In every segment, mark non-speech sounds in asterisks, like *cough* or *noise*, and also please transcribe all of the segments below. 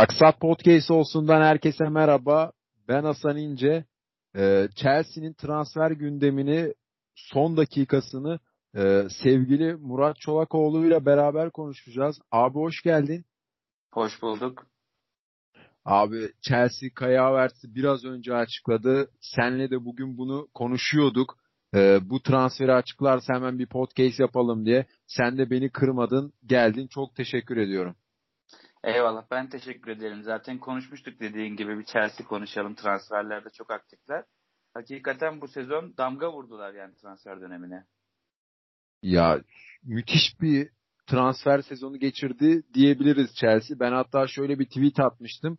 Maksat Podcast olsundan herkese merhaba. Ben Hasan İnce. Ee, Chelsea'nin transfer gündemini son dakikasını e, sevgili Murat Çolakoğlu ile beraber konuşacağız. Abi hoş geldin. Hoş bulduk. Abi Chelsea Kaya Havertz'i biraz önce açıkladı. Senle de bugün bunu konuşuyorduk. Ee, bu transferi açıklarsa hemen bir podcast yapalım diye. Sen de beni kırmadın, geldin. Çok teşekkür ediyorum. Eyvallah ben teşekkür ederim. Zaten konuşmuştuk dediğin gibi bir Chelsea konuşalım. Transferlerde çok aktifler. Hakikaten bu sezon damga vurdular yani transfer dönemine. Ya müthiş bir transfer sezonu geçirdi diyebiliriz Chelsea. Ben hatta şöyle bir tweet atmıştım.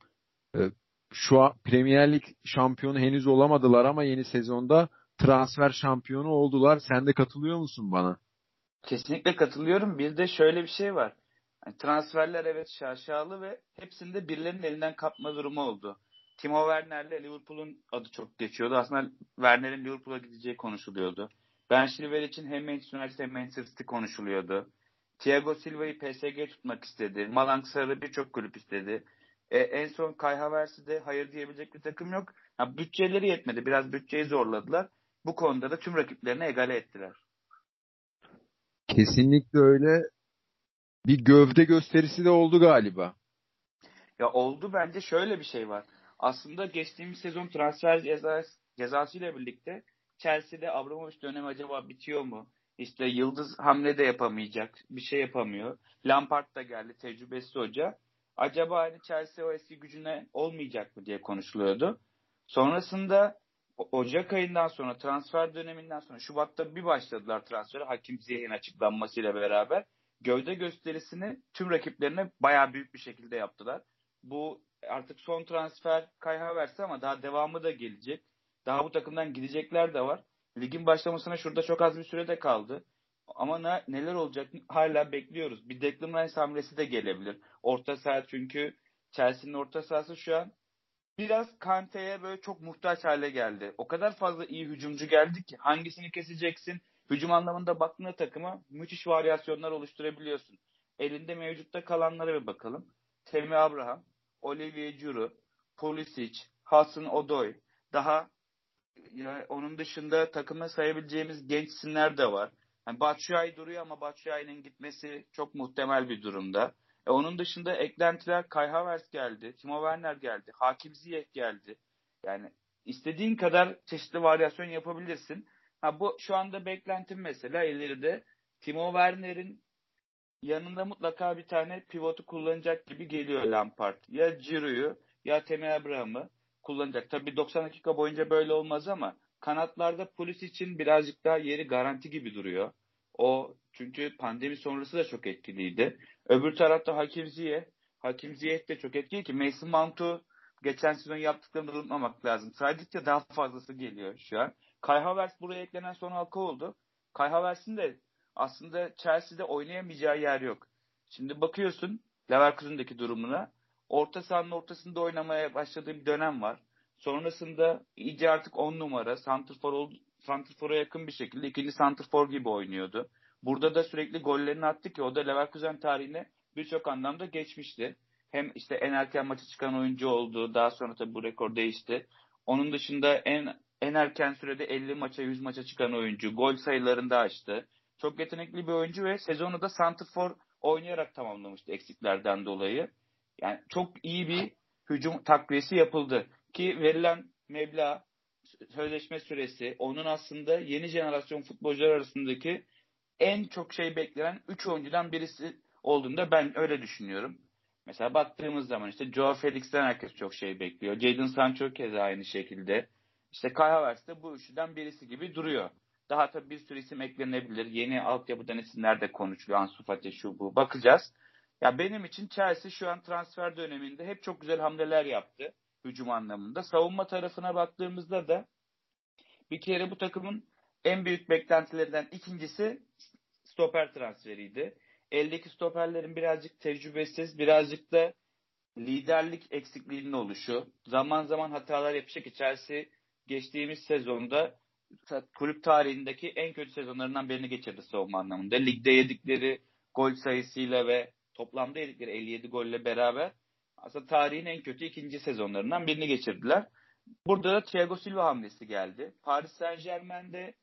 Ee, şu an Premier Lig şampiyonu henüz olamadılar ama yeni sezonda transfer şampiyonu oldular. Sen de katılıyor musun bana? Kesinlikle katılıyorum. Bir de şöyle bir şey var. Yani transferler evet şaşalı ve hepsinde birilerinin elinden kapma durumu oldu. Timo Werner'le Liverpool'un adı çok geçiyordu. Aslında Werner'in Liverpool'a gideceği konuşuluyordu. Ben Chilwell için hem Manchester United hem Manchester City konuşuluyordu. Thiago Silva'yı PSG tutmak istedi. Malang Sarı birçok kulüp istedi. E, en son Kai Havertz'i de hayır diyebilecek bir takım yok. Ha, bütçeleri yetmedi. Biraz bütçeyi zorladılar. Bu konuda da tüm rakiplerine egale ettiler. Kesinlikle öyle. Bir gövde gösterisi de oldu galiba. Ya oldu bence şöyle bir şey var. Aslında geçtiğimiz sezon transfer cezası, cezasıyla birlikte Chelsea'de Abramovich dönemi acaba bitiyor mu? İşte yıldız hamle de yapamayacak. Bir şey yapamıyor. Lampard da geldi tecrübesi hoca. Acaba hani Chelsea o eski gücüne olmayacak mı diye konuşuluyordu. Sonrasında Ocak ayından sonra transfer döneminden sonra Şubat'ta bir başladılar transferi Hakim Ziyeh'in açıklanmasıyla beraber. Gövde gösterisini tüm rakiplerine bayağı büyük bir şekilde yaptılar. Bu artık son transfer Kai Havertz ama daha devamı da gelecek. Daha bu takımdan gidecekler de var. Ligin başlamasına şurada çok az bir sürede kaldı. Ama ne, neler olacak hala bekliyoruz. Bir Declan Rice hamlesi de gelebilir. Orta saha çünkü Chelsea'nin orta sahası şu an biraz Kante'ye böyle çok muhtaç hale geldi. O kadar fazla iyi hücumcu geldi ki hangisini keseceksin? Hücum anlamında baktığında takıma müthiş varyasyonlar oluşturabiliyorsun. Elinde mevcutta kalanlara bir bakalım. Temi Abraham, Olivier Giroud, Pulisic, Hasan Odoy. Daha ya onun dışında takıma sayabileceğimiz genç isimler de var. Yani Batshuayi duruyor ama Batshuayi'nin gitmesi çok muhtemel bir durumda. E onun dışında eklentiler Kai Havertz geldi, Timo Werner geldi, Hakim Ziyech geldi. Yani istediğin kadar çeşitli varyasyon yapabilirsin. Ha bu şu anda beklentim mesela ileride Timo Werner'in yanında mutlaka bir tane pivotu kullanacak gibi geliyor Lampard. Ya Giroud'u ya Temi Abraham'ı kullanacak. Tabii 90 dakika boyunca böyle olmaz ama kanatlarda polis için birazcık daha yeri garanti gibi duruyor. O çünkü pandemi sonrası da çok etkiliydi. Öbür tarafta Hakim Ziyeh. Hakim Ziyeh de çok etkili ki Mason Mount'u geçen sezon yaptıklarını unutmamak lazım. Saydıkça daha fazlası geliyor şu an. Kai Havertz buraya eklenen son halka oldu. Kai Havertz'in de aslında Chelsea'de oynayamayacağı yer yok. Şimdi bakıyorsun Leverkusen'deki durumuna. Orta sahanın ortasında oynamaya başladığı bir dönem var. Sonrasında iyice artık 10 numara Santrfor Santrfor'a yakın bir şekilde ikinci Santrfor gibi oynuyordu. Burada da sürekli gollerini attı ki o da Leverkusen tarihine birçok anlamda geçmişti. Hem işte en erken maçı çıkan oyuncu oldu. Daha sonra tabii bu rekor değişti. Onun dışında en en erken sürede 50 maça 100 maça çıkan oyuncu. Gol sayılarında açtı. Çok yetenekli bir oyuncu ve sezonu da Santrfor oynayarak tamamlamıştı eksiklerden dolayı. Yani çok iyi bir hücum takviyesi yapıldı. Ki verilen meblağ, sözleşme süresi, onun aslında yeni jenerasyon futbolcular arasındaki en çok şey beklenen 3 oyuncudan birisi olduğunda ben öyle düşünüyorum. Mesela baktığımız zaman işte Joao Felix'ten herkes çok şey bekliyor. Jadon Sancho keza aynı şekilde. İşte Kai Havertz de bu üçüden birisi gibi duruyor. Daha tabii bir sürü isim eklenebilir. Yeni altyapıdan isimler de konuşuluyor. Ansu Fati şu bu. Bakacağız. Ya benim için Chelsea şu an transfer döneminde hep çok güzel hamleler yaptı. Hücum anlamında. Savunma tarafına baktığımızda da bir kere bu takımın en büyük beklentilerinden ikincisi stoper transferiydi. Eldeki stoperlerin birazcık tecrübesiz, birazcık da liderlik eksikliğinin oluşu. Zaman zaman hatalar yapacak ki Chelsea geçtiğimiz sezonda kulüp tarihindeki en kötü sezonlarından birini geçirdi savunma anlamında. Ligde yedikleri gol sayısıyla ve toplamda yedikleri 57 golle beraber aslında tarihin en kötü ikinci sezonlarından birini geçirdiler. Burada da Thiago Silva hamlesi geldi. Paris Saint Germain'de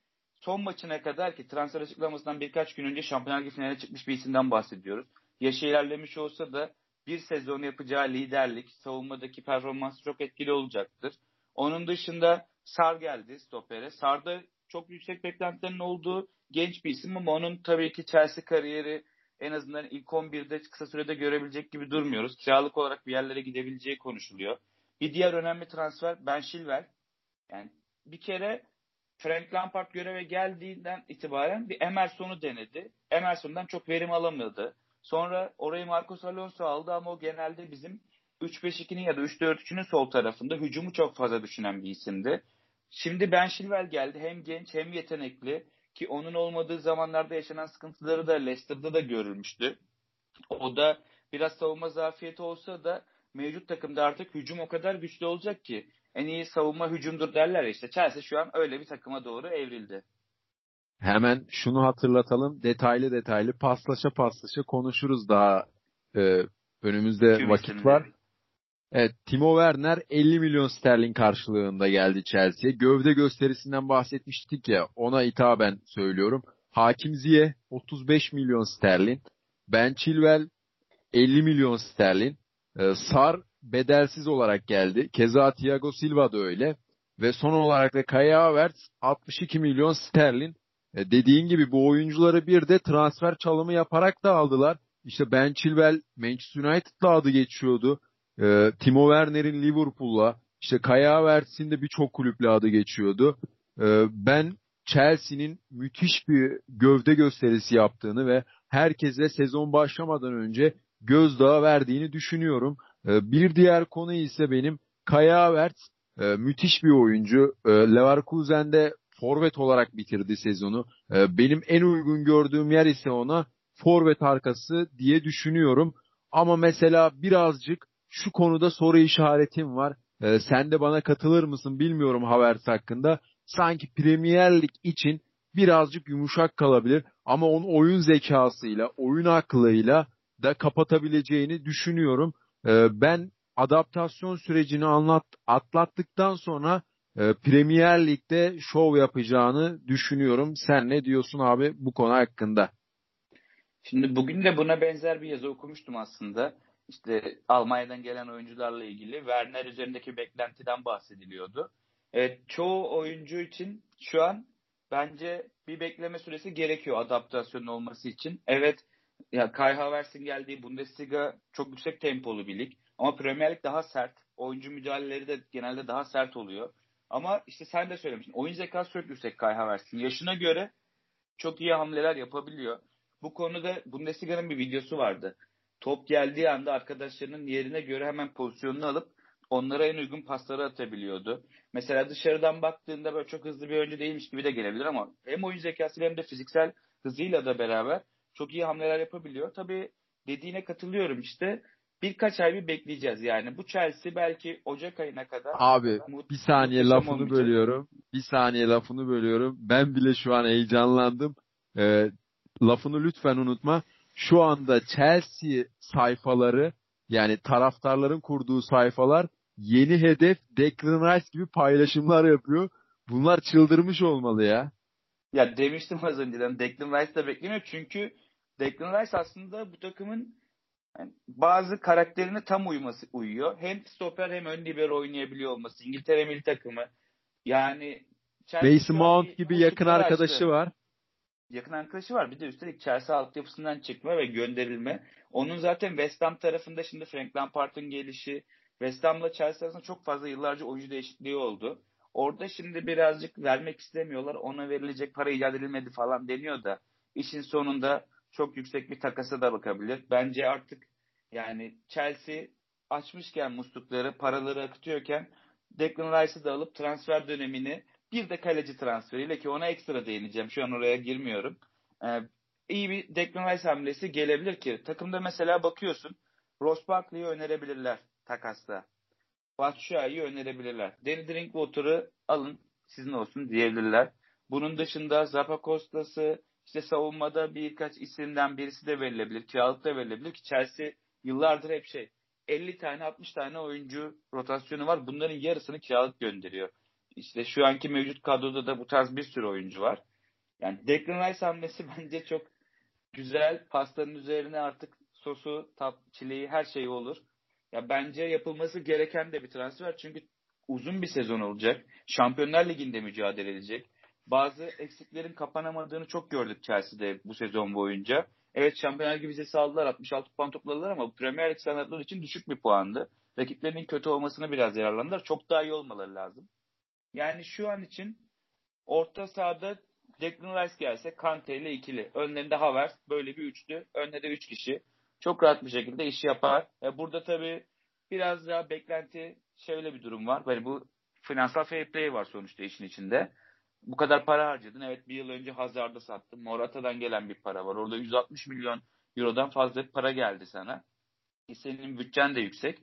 son maçına kadar ki transfer açıklamasından birkaç gün önce Şampiyonlar Ligi finaline çıkmış bir isimden bahsediyoruz. Yaşı ilerlemiş olsa da bir sezon yapacağı liderlik, savunmadaki performansı çok etkili olacaktır. Onun dışında Sar geldi stopere. Sar'da çok yüksek beklentilerin olduğu genç bir isim ama onun tabii ki Chelsea kariyeri en azından ilk 11'de kısa sürede görebilecek gibi durmuyoruz. Kiralık olarak bir yerlere gidebileceği konuşuluyor. Bir diğer önemli transfer Ben Chilwell. Yani bir kere Frank Lampard göreve geldiğinden itibaren bir Emerson'u denedi. Emerson'dan çok verim alamadı. Sonra orayı Marcos Alonso aldı ama o genelde bizim 3-5-2'nin ya da 3-4-3'ünün sol tarafında hücumu çok fazla düşünen bir isimdi. Şimdi Ben Chilwell geldi. Hem genç hem yetenekli ki onun olmadığı zamanlarda yaşanan sıkıntıları da Leicester'da da görülmüştü. O da biraz savunma zafiyeti olsa da mevcut takımda artık hücum o kadar güçlü olacak ki en iyi savunma hücumdur derler işte. Chelsea şu an öyle bir takıma doğru evrildi. Hemen şunu hatırlatalım. Detaylı detaylı paslaşa paslaşa konuşuruz daha e, önümüzde Tüm vakit var. Evet, Timo Werner 50 milyon sterlin karşılığında geldi Chelsea'ye. Gövde gösterisinden bahsetmiştik ya, ona hitaben söylüyorum. Hakim Ziyeh 35 milyon sterlin. Ben Chilwell 50 milyon sterlin. Ee, Sar bedelsiz olarak geldi. Keza Thiago Silva da öyle. Ve son olarak da Kaya Havertz 62 milyon sterlin. Ee, dediğin gibi bu oyuncuları bir de transfer çalımı yaparak da aldılar. İşte Ben Chilwell Manchester United'la adı geçiyordu. Ee, Timo Werner'in Liverpool'la, işte Kaya Havertz'in de birçok kulüple adı geçiyordu. Ee, ben Chelsea'nin müthiş bir gövde gösterisi yaptığını ve herkese sezon başlamadan önce gözdağı verdiğini düşünüyorum. Ee, bir diğer konu ise benim Kaya Havertz e, müthiş bir oyuncu. E, Leverkusen'de forvet olarak bitirdi sezonu. E, benim en uygun gördüğüm yer ise ona forvet arkası diye düşünüyorum. Ama mesela birazcık şu konuda soru işaretim var. E, sen de bana katılır mısın bilmiyorum Havertz hakkında. Sanki Premier Lig için birazcık yumuşak kalabilir ama onun oyun zekasıyla, oyun aklıyla da kapatabileceğini düşünüyorum. E, ben adaptasyon sürecini anlat, atlattıktan sonra e, Premier Lig'de şov yapacağını düşünüyorum. Sen ne diyorsun abi bu konu hakkında? Şimdi bugün de buna benzer bir yazı okumuştum aslında işte Almanya'dan gelen oyuncularla ilgili Werner üzerindeki beklentiden bahsediliyordu. Evet, çoğu oyuncu için şu an bence bir bekleme süresi gerekiyor adaptasyon olması için. Evet, ya Kai Havertz'in geldiği Bundesliga çok yüksek tempolu bir lig. Ama Premier Lig daha sert. Oyuncu müdahaleleri de genelde daha sert oluyor. Ama işte sen de söylemiştin. Oyun zekası çok yüksek Kai Havertz'in. Yaşına göre çok iyi hamleler yapabiliyor. Bu konuda Bundesliga'nın bir videosu vardı top geldiği anda arkadaşlarının yerine göre hemen pozisyonunu alıp onlara en uygun pasları atabiliyordu. Mesela dışarıdan baktığında böyle çok hızlı bir oyuncu değilmiş gibi de gelebilir ama hem oyun zekasıyla hem de fiziksel hızıyla da beraber çok iyi hamleler yapabiliyor. Tabii dediğine katılıyorum işte. Birkaç ay bir bekleyeceğiz yani. Bu Chelsea belki Ocak ayına kadar. Abi bir saniye lafını olmayacak. bölüyorum. Bir saniye lafını bölüyorum. Ben bile şu an heyecanlandım. Ee, lafını lütfen unutma şu anda Chelsea sayfaları yani taraftarların kurduğu sayfalar yeni hedef Declan Rice gibi paylaşımlar yapıyor. Bunlar çıldırmış olmalı ya. Ya demiştim az önceden Declan Rice de beklemiyor çünkü Declan Rice aslında bu takımın yani bazı karakterine tam uyması uyuyor. Hem stoper hem ön libero oynayabiliyor olması. İngiltere milli takımı. Yani Mason Mount gibi yakın arkadaşı açtı. var yakın arkadaşı var. Bir de üstelik Chelsea altyapısından çıkma ve gönderilme. Onun zaten West Ham tarafında şimdi Frank Lampard'ın gelişi, West Ham'la Chelsea arasında çok fazla yıllarca oyuncu değişikliği oldu. Orada şimdi birazcık vermek istemiyorlar. Ona verilecek para icat edilmedi falan deniyor da işin sonunda çok yüksek bir takasa da bakabilir. Bence artık yani Chelsea açmışken muslukları, paraları akıtıyorken Declan Rice'ı da alıp transfer dönemini bir de kaleci transferiyle ki ona ekstra değineceğim. Şu an oraya girmiyorum. Ee, iyi bir Declan Rice hamlesi gelebilir ki. Takımda mesela bakıyorsun Ross Barkley'i önerebilirler takasta. Batshuayi'yi önerebilirler. Danny Drinkwater'ı alın sizin olsun diyebilirler. Bunun dışında Zappa Costa'sı işte savunmada birkaç isimden birisi de verilebilir. Kiralık da verilebilir ki Chelsea yıllardır hep şey 50 tane 60 tane oyuncu rotasyonu var. Bunların yarısını kiralık gönderiyor. İşte şu anki mevcut kadroda da bu tarz bir sürü oyuncu var. Yani Declan Rice hamlesi *laughs* bence çok güzel. Pastanın üzerine artık sosu, tat, çileği her şey olur. Ya bence yapılması gereken de bir transfer. Çünkü uzun bir sezon olacak. Şampiyonlar Ligi'nde mücadele edecek. Bazı eksiklerin kapanamadığını çok gördük Chelsea'de bu sezon boyunca. Evet Şampiyonlar Ligi vizesi aldılar. 66 puan topladılar ama Premier Lig standartları için düşük bir puandı. Rakiplerinin kötü olmasına biraz yararlandılar. Çok daha iyi olmaları lazım. Yani şu an için orta sahada Declan Rice gelse Kante ile ikili. Önlerinde Havertz böyle bir üçlü. Önde de üç kişi. Çok rahat bir şekilde işi yapar. E burada tabii biraz daha beklenti şöyle bir durum var. Böyle bu finansal fair play var sonuçta işin içinde. Bu kadar para harcadın. Evet bir yıl önce Hazard'ı sattın. Morata'dan gelen bir para var. Orada 160 milyon eurodan fazla para geldi sana. E senin bütçen de yüksek.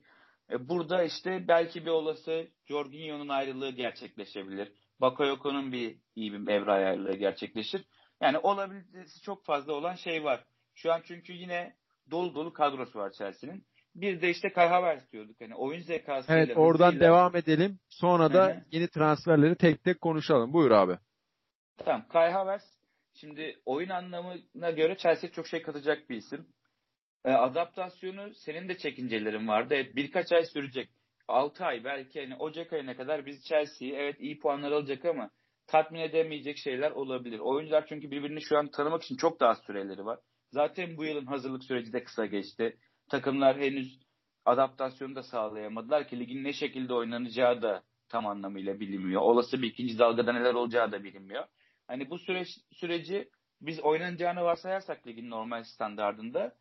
E burada işte belki bir olası Jorginho'nun ayrılığı gerçekleşebilir. Bakayoko'nun bir iyi bir evre ayarlığı gerçekleşir. Yani olabilitesi çok fazla olan şey var. Şu an çünkü yine dolu dolu kadrosu var Chelsea'nin. Bir de işte Kai Havertz diyorduk. Hani oyun zekasıyla. Evet oradan hızıyla... devam edelim. Sonra da Hı-hı. yeni transferleri tek tek konuşalım. Buyur abi. Tamam. Kai Havertz şimdi oyun anlamına göre Chelsea çok şey katacak bir isim. E, adaptasyonu senin de çekincelerin vardı. Evet, birkaç ay sürecek. 6 ay belki hani Ocak ayına kadar biz Chelsea'yi evet iyi puanlar alacak ama tatmin edemeyecek şeyler olabilir. Oyuncular çünkü birbirini şu an tanımak için çok daha süreleri var. Zaten bu yılın hazırlık süreci de kısa geçti. Takımlar henüz adaptasyonu da sağlayamadılar ki ligin ne şekilde oynanacağı da tam anlamıyla bilinmiyor. Olası bir ikinci dalgada neler olacağı da bilinmiyor. Hani bu süreç süreci biz oynanacağını varsayarsak ligin normal standardında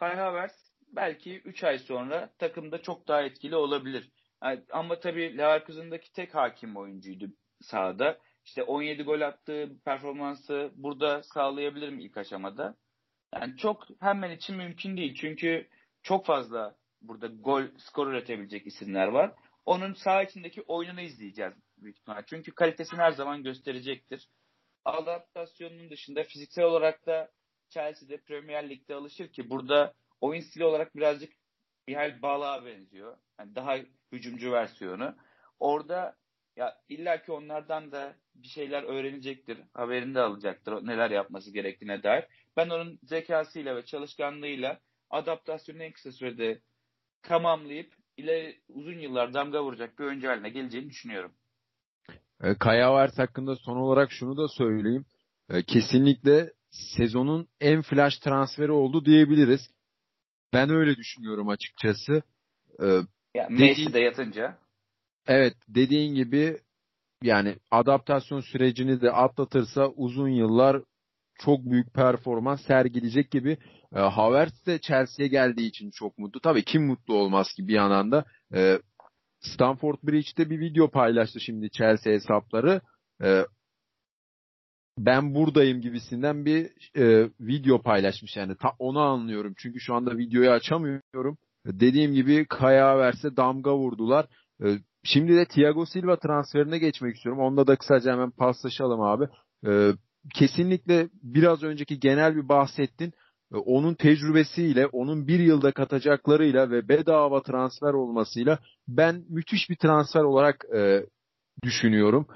Kai Havertz belki 3 ay sonra takımda çok daha etkili olabilir. Yani, ama tabii Leverkusen'daki tek hakim oyuncuydu sahada. İşte 17 gol attığı performansı burada sağlayabilir mi ilk aşamada? Yani çok hemen için mümkün değil. Çünkü çok fazla burada gol skor üretebilecek isimler var. Onun sağ içindeki oyununu izleyeceğiz büyük ihtimal. Çünkü kalitesini her zaman gösterecektir. Adaptasyonun dışında fiziksel olarak da Chelsea'de Premier Lig'de alışır ki burada oyun stili olarak birazcık Mihail Balak'a benziyor. Yani daha hücumcu versiyonu. Orada ya illaki onlardan da bir şeyler öğrenecektir. Haberini de alacaktır. Neler yapması gerektiğine dair. Ben onun zekasıyla ve çalışkanlığıyla adaptasyonu en kısa sürede tamamlayıp ile uzun yıllar damga vuracak bir oyuncu haline geleceğini düşünüyorum. E, Kaya Vars hakkında son olarak şunu da söyleyeyim. E, kesinlikle sezonun en flash transferi oldu diyebiliriz. Ben öyle düşünüyorum açıkçası. E, ya, Messi de yatınca. Evet dediğin gibi yani adaptasyon sürecini de atlatırsa uzun yıllar çok büyük performans sergileyecek gibi. E, Havertz de Chelsea'ye geldiği için çok mutlu. Tabii kim mutlu olmaz ki bir yandan da. E, Stanford Bridge'de bir video paylaştı şimdi Chelsea hesapları. E, ben buradayım gibisinden bir e, video paylaşmış yani. Ta, onu anlıyorum. Çünkü şu anda videoyu açamıyorum. Dediğim gibi Kaya verse damga vurdular. E, şimdi de Thiago Silva transferine geçmek istiyorum. Onda da kısaca hemen paslaşalım abi. E, kesinlikle biraz önceki genel bir bahsettin. E, onun tecrübesiyle, onun bir yılda katacaklarıyla ve bedava transfer olmasıyla ben müthiş bir transfer olarak e, düşünüyorum.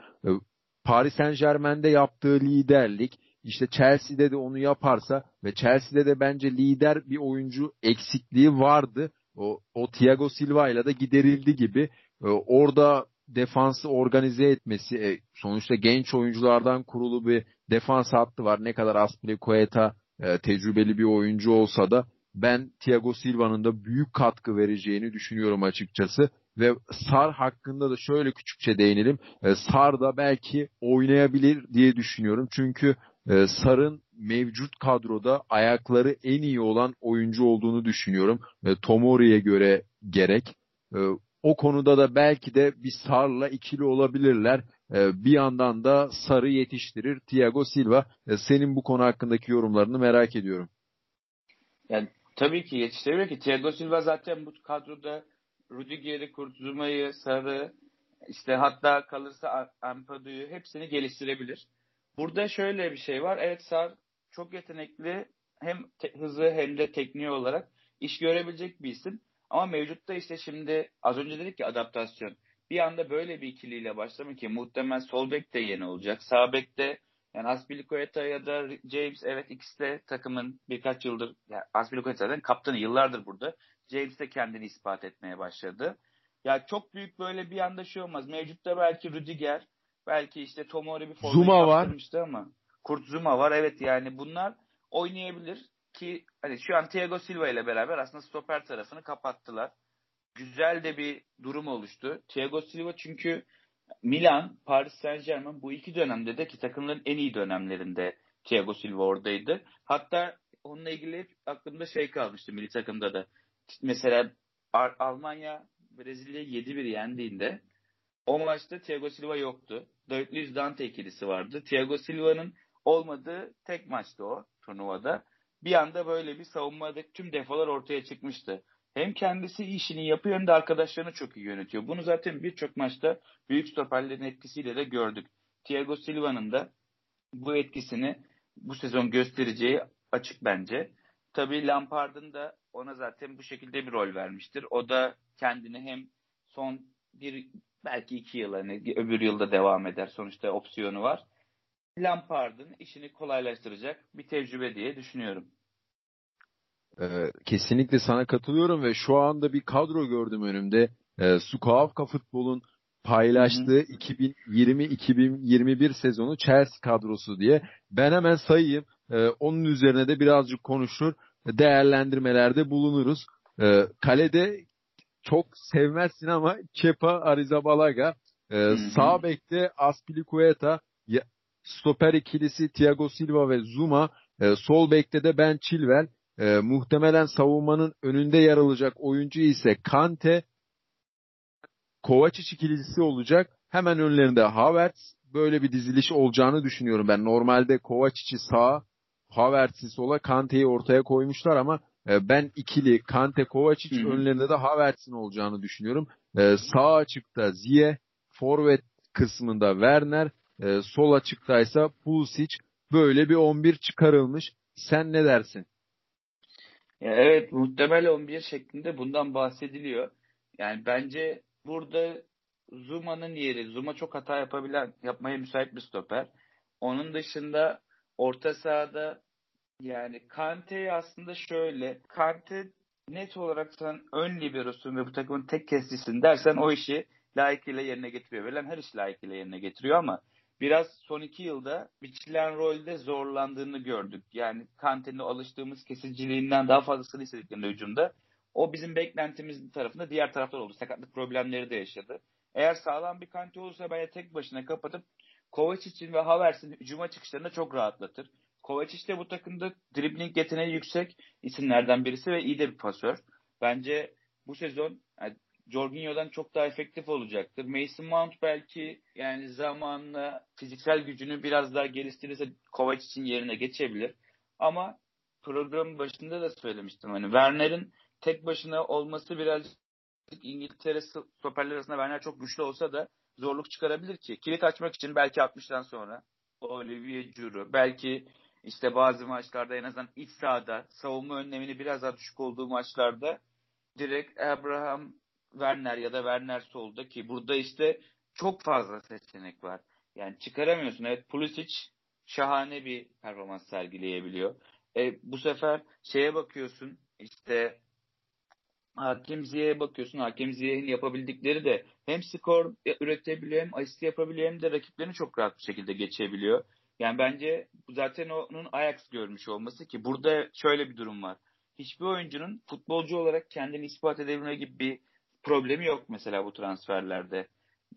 Paris Saint Germain'de yaptığı liderlik, işte Chelsea'de de onu yaparsa ve Chelsea'de de bence lider bir oyuncu eksikliği vardı. O, o Thiago Silva ile de giderildi gibi. E, orada defansı organize etmesi, e, sonuçta genç oyunculardan kurulu bir defans hattı var. Ne kadar Aspilicueta e, tecrübeli bir oyuncu olsa da ben Thiago Silva'nın da büyük katkı vereceğini düşünüyorum açıkçası. Ve Sar hakkında da şöyle küçükçe değinelim. E, Sar da belki oynayabilir diye düşünüyorum. Çünkü e, Sar'ın mevcut kadroda ayakları en iyi olan oyuncu olduğunu düşünüyorum. E, Tomori'ye göre gerek. E, o konuda da belki de bir Sar'la ikili olabilirler. Ee, bir yandan da Sarı yetiştirir Thiago Silva. Ee, senin bu konu hakkındaki yorumlarını merak ediyorum. Yani tabii ki yetiştirebilir ki Thiago Silva zaten bu kadroda Rudiger'i, Kurtulmayı, Sarı, işte hatta kalırsa Ampadu'yu hepsini geliştirebilir. Burada şöyle bir şey var. Evet Sar çok yetenekli hem te- hızı hem de tekniği olarak iş görebilecek bir isim. Ama mevcutta işte şimdi az önce dedik ki adaptasyon. Bir anda böyle bir ikiliyle başlamak ki muhtemelen sol bek de yeni olacak. Sağ bek de yani Aspilicueta ya da James evet ikisi de takımın birkaç yıldır yani Aspilicueta'dan kaptanı yıllardır burada. James de kendini ispat etmeye başladı. Ya çok büyük böyle bir anda şey olmaz. Mevcutta belki Rüdiger, belki işte Tomori bir formayı Zuma var. ama Kurt Zuma var. Evet yani bunlar oynayabilir ki hani şu an Thiago Silva ile beraber aslında stoper tarafını kapattılar. Güzel de bir durum oluştu. Thiago Silva çünkü Milan, Paris Saint Germain bu iki dönemde de ki takımların en iyi dönemlerinde Thiago Silva oradaydı. Hatta onunla ilgili aklımda şey kalmıştı milli takımda da. Mesela Almanya Brezilya'yı 7-1 yendiğinde o maçta Thiago Silva yoktu. David Luiz Dante ikilisi vardı. Thiago Silva'nın olmadığı tek maçtı o turnuvada. Bir anda böyle bir savunmada tüm defalar ortaya çıkmıştı. Hem kendisi işini yapıyor hem de arkadaşlarını çok iyi yönetiyor. Bunu zaten birçok maçta büyük stoperlerin etkisiyle de gördük. Thiago Silva'nın da bu etkisini bu sezon göstereceği açık bence. Tabii Lampard'ın da ona zaten bu şekilde bir rol vermiştir. O da kendini hem son bir belki iki yıl hani öbür yılda devam eder. Sonuçta opsiyonu var. Lampard'ın işini kolaylaştıracak bir tecrübe diye düşünüyorum. Ee, kesinlikle sana katılıyorum ve şu anda bir kadro gördüm önümde. Ee, Sukavka futbolun paylaştığı 2020-2021 sezonu Chelsea kadrosu diye. Ben hemen sayayım. Ee, onun üzerine de birazcık konuşur, değerlendirmelerde bulunuruz. Ee, kalede çok sevmezsin ama Kepa Arrizabalaga, ee, sağ bekte Aspilicueta, stoper ikilisi Thiago Silva ve Zuma, ee, sol bekte de Ben Chilwell, ee, muhtemelen savunmanın önünde yer alacak oyuncu ise Kante, Kovacic ikilisi olacak. Hemen önlerinde Havertz. Böyle bir diziliş olacağını düşünüyorum ben. Normalde Kovacic'i sağ, Havertz'i sola, Kante'yi ortaya koymuşlar ama e, ben ikili Kante Kovacic Hı-hı. önlerinde de Havertz'in olacağını düşünüyorum. E, sağ açıkta Ziye, forvet kısmında Werner, e, sol açıktaysa Pulisic böyle bir 11 çıkarılmış. Sen ne dersin? Ya evet muhtemel 11 şeklinde bundan bahsediliyor. Yani bence burada Zuma'nın yeri, Zuma çok hata yapabilen, yapmaya müsait bir stoper. Onun dışında orta sahada yani Kante aslında şöyle, Kante net olarak sen ön liberosun ve bu takımın tek kestisin dersen o işi layıkıyla yerine getiriyor. Verilen her iş layıkıyla yerine getiriyor ama biraz son iki yılda biçilen rolde zorlandığını gördük. Yani Kante'nin alıştığımız kesiciliğinden daha fazlasını istediklerinde hücumda. O bizim beklentimizin tarafında diğer taraftar oldu. Sakatlık problemleri de yaşadı. Eğer sağlam bir Kante olursa bence tek başına kapatıp Kovacic'in ve Havertz'in hücuma çıkışlarını çok rahatlatır. Kovacic de bu takımda dribbling yeteneği yüksek isimlerden birisi ve iyi de bir pasör. Bence bu sezon yani Jorginho'dan çok daha efektif olacaktır. Mason Mount belki yani zamanla fiziksel gücünü biraz daha geliştirirse Kovacic'in yerine geçebilir. Ama programın başında da söylemiştim. Hani Werner'in tek başına olması biraz İngiltere stoperler arasında Werner çok güçlü olsa da zorluk çıkarabilir ki. Kilit açmak için belki 60'tan sonra Olivier Giroud, belki işte bazı maçlarda en azından iç sahada savunma önlemini biraz daha düşük olduğu maçlarda direkt Abraham Werner ya da Werner solda ki burada işte çok fazla seçenek var. Yani çıkaramıyorsun. Evet Pulisic şahane bir performans sergileyebiliyor. E, bu sefer şeye bakıyorsun işte Hakim Ziyech'e bakıyorsun. Hakim Ziyech'in yapabildikleri de hem skor üretebiliyor hem asist yapabiliyor hem de rakiplerini çok rahat bir şekilde geçebiliyor. Yani bence zaten onun Ajax görmüş olması ki burada şöyle bir durum var. Hiçbir oyuncunun futbolcu olarak kendini ispat edebilme gibi bir problemi yok mesela bu transferlerde.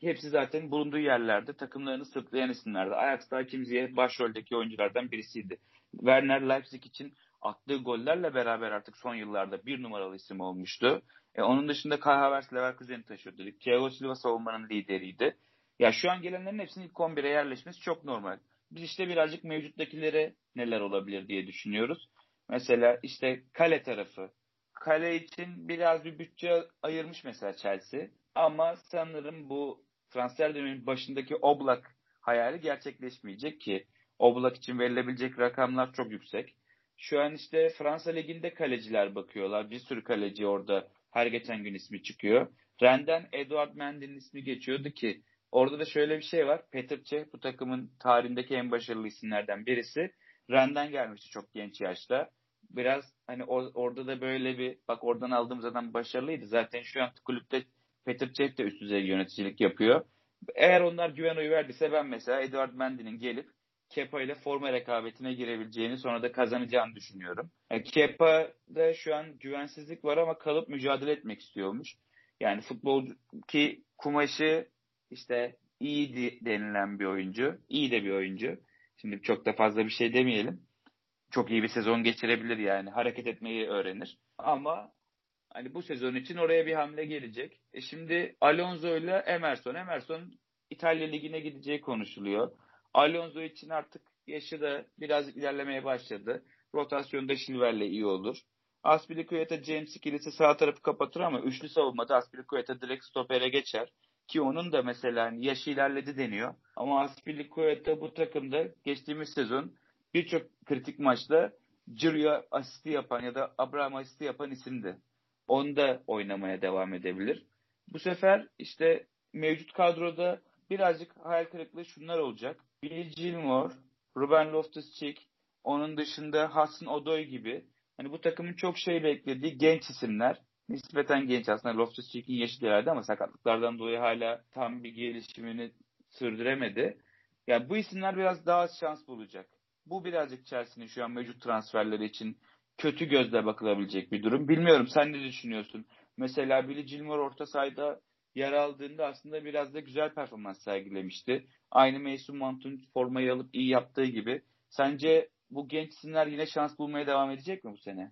Hepsi zaten bulunduğu yerlerde takımlarını sırtlayan isimlerdi. Ajax'ta Hakim Ziyech başroldeki oyunculardan birisiydi. Werner Leipzig için attığı gollerle beraber artık son yıllarda bir numaralı isim olmuştu. E, onun dışında Kai Havertz Leverkusen'i taşıyordu. Thiago Silva savunmanın lideriydi. Ya şu an gelenlerin hepsinin ilk 11'e yerleşmesi çok normal. Biz işte birazcık mevcuttakilere neler olabilir diye düşünüyoruz. Mesela işte kale tarafı. Kale için biraz bir bütçe ayırmış mesela Chelsea. Ama sanırım bu transfer döneminin başındaki Oblak hayali gerçekleşmeyecek ki Oblak için verilebilecek rakamlar çok yüksek. Şu an işte Fransa Ligi'nde kaleciler bakıyorlar. Bir sürü kaleci orada her geçen gün ismi çıkıyor. Ren'den Edward Mendy'nin ismi geçiyordu ki orada da şöyle bir şey var. Peter Cech bu takımın tarihindeki en başarılı isimlerden birisi. Ren'den gelmişti çok genç yaşta. Biraz hani or- orada da böyle bir bak oradan aldığımız adam başarılıydı. Zaten şu an kulüpte Peter Cech de üst düzey yöneticilik yapıyor. Eğer onlar güven oyu verdiyse ben mesela Edward Mendy'nin gelip Kepa ile forma rekabetine girebileceğini sonra da kazanacağını düşünüyorum. Yani Kepa'da şu an güvensizlik var ama kalıp mücadele etmek istiyormuş. Yani futbol ki kumaşı işte iyi denilen bir oyuncu. iyi de bir oyuncu. Şimdi çok da fazla bir şey demeyelim. Çok iyi bir sezon geçirebilir yani. Hareket etmeyi öğrenir. Ama hani bu sezon için oraya bir hamle gelecek. E şimdi Alonso ile Emerson. Emerson İtalya Ligi'ne gideceği konuşuluyor. Alonso için artık yaşı da biraz ilerlemeye başladı. Rotasyonda Silver'le iyi olur. Aspilicueta James ikilisi sağ tarafı kapatır ama üçlü savunmada Aspilicueta direkt stopere geçer. Ki onun da mesela hani yaşı ilerledi deniyor. Ama Aspilicueta bu takımda geçtiğimiz sezon birçok kritik maçta Ciro'ya asisti yapan ya da Abraham asisti yapan isimdi. Onu da oynamaya devam edebilir. Bu sefer işte mevcut kadroda birazcık hayal kırıklığı şunlar olacak. Billy Gilmore, Ruben Loftus-Cheek, onun dışında Hudson Odoi gibi hani bu takımın çok şey beklediği genç isimler. Nispeten genç aslında Loftus-Cheek'in yaşı değerli ama sakatlıklardan dolayı hala tam bir gelişimini sürdüremedi. Yani bu isimler biraz daha az şans bulacak. Bu birazcık Chelsea'nin şu an mevcut transferleri için kötü gözle bakılabilecek bir durum. Bilmiyorum sen ne düşünüyorsun? Mesela Billy Gilmore orta sahada yer aldığında aslında biraz da güzel performans sergilemişti. Aynı Mason Mount'un formayı alıp iyi yaptığı gibi. Sence bu genç isimler yine şans bulmaya devam edecek mi bu sene?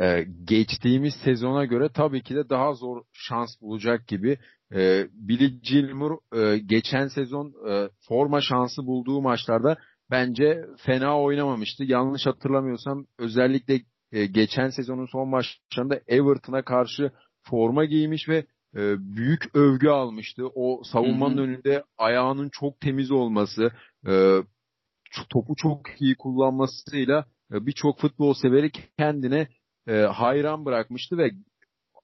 Ee, geçtiğimiz sezona göre tabii ki de daha zor şans bulacak gibi. Ee, Billy Gilmour e, geçen sezon e, forma şansı bulduğu maçlarda bence fena oynamamıştı. Yanlış hatırlamıyorsam özellikle e, geçen sezonun son maçlarında Everton'a karşı forma giymiş ve e, büyük övgü almıştı. O savunmanın Hı-hı. önünde ayağının çok temiz olması, e, topu çok iyi kullanmasıyla e, birçok futbol severi kendine e, hayran bırakmıştı ve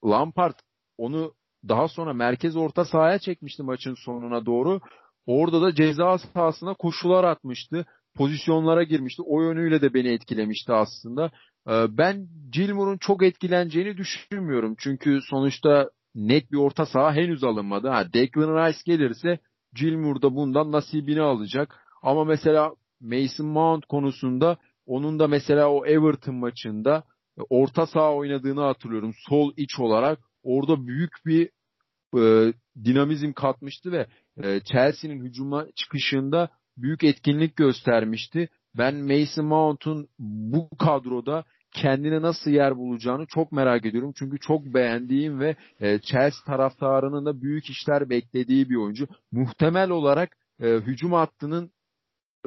Lampard onu daha sonra merkez orta sahaya çekmişti maçın sonuna doğru. Orada da ceza sahasına koşular atmıştı. Pozisyonlara girmişti. O yönüyle de beni etkilemişti aslında. E, ben Gilmour'un çok etkileneceğini düşünmüyorum. Çünkü sonuçta net bir orta saha henüz alınmadı. Ha, Declan Rice gelirse Gilmour da bundan nasibini alacak. Ama mesela Mason Mount konusunda onun da mesela o Everton maçında orta saha oynadığını hatırlıyorum. Sol iç olarak orada büyük bir e, dinamizm katmıştı ve e, Chelsea'nin hücuma çıkışında büyük etkinlik göstermişti. Ben Mason Mount'un bu kadroda kendine nasıl yer bulacağını çok merak ediyorum. Çünkü çok beğendiğim ve e, Chelsea taraftarının da büyük işler beklediği bir oyuncu. Muhtemel olarak e, hücum hattının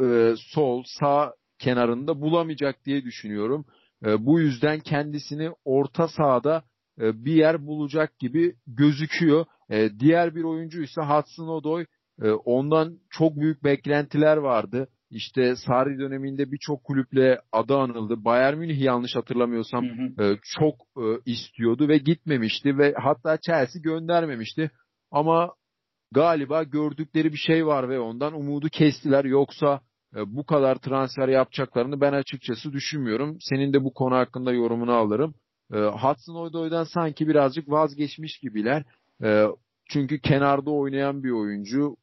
e, sol, sağ kenarında bulamayacak diye düşünüyorum. E, bu yüzden kendisini orta sahada e, bir yer bulacak gibi gözüküyor. E, diğer bir oyuncu ise Hudson Odoi. E, ondan çok büyük beklentiler vardı. İşte Sarri döneminde birçok kulüple adı anıldı. Bayern Münih yanlış hatırlamıyorsam hı hı. E, çok e, istiyordu ve gitmemişti ve hatta Chelsea göndermemişti. Ama galiba gördükleri bir şey var ve ondan umudu kestiler. Yoksa bu kadar transfer yapacaklarını ben açıkçası düşünmüyorum. Senin de bu konu hakkında yorumunu alırım. E, Hudson Odoi'dan sanki birazcık vazgeçmiş gibiler. E, çünkü kenarda oynayan bir oyuncu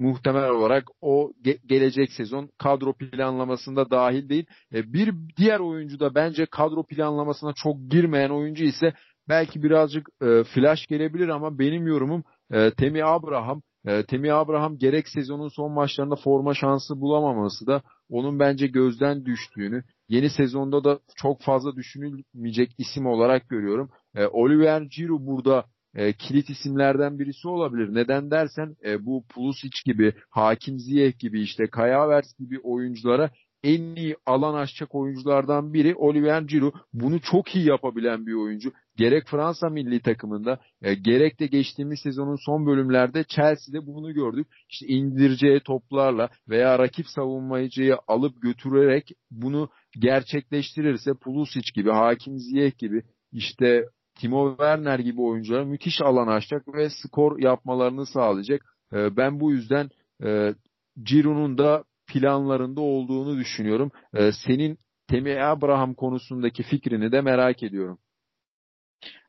muhtemel olarak o ge- gelecek sezon kadro planlamasında dahil değil. E, bir diğer oyuncu da bence kadro planlamasına çok girmeyen oyuncu ise belki birazcık e, flash gelebilir ama benim yorumum e, Temi Abraham. E, Temi Abraham gerek sezonun son maçlarında forma şansı bulamaması da onun bence gözden düştüğünü, yeni sezonda da çok fazla düşünülmeyecek isim olarak görüyorum. E, Oliver Giroud burada e, kilit isimlerden birisi olabilir. Neden dersen e, bu Pulisic gibi, Hakim Ziyech gibi işte Kaya Havertz gibi oyunculara en iyi alan açacak oyunculardan biri Olivier Giroud. Bunu çok iyi yapabilen bir oyuncu. Gerek Fransa milli takımında e, gerek de geçtiğimiz sezonun son bölümlerde Chelsea'de bunu gördük. İşte indireceği toplarla veya rakip savunmacıyı alıp götürerek bunu gerçekleştirirse Pulisic gibi, Hakim Ziyech gibi işte Timo Werner gibi oyunculara müthiş alan açacak ve skor yapmalarını sağlayacak. E, ben bu yüzden e, Ciro'nun da planlarında olduğunu düşünüyorum. E, senin Temi Abraham konusundaki fikrini de merak ediyorum.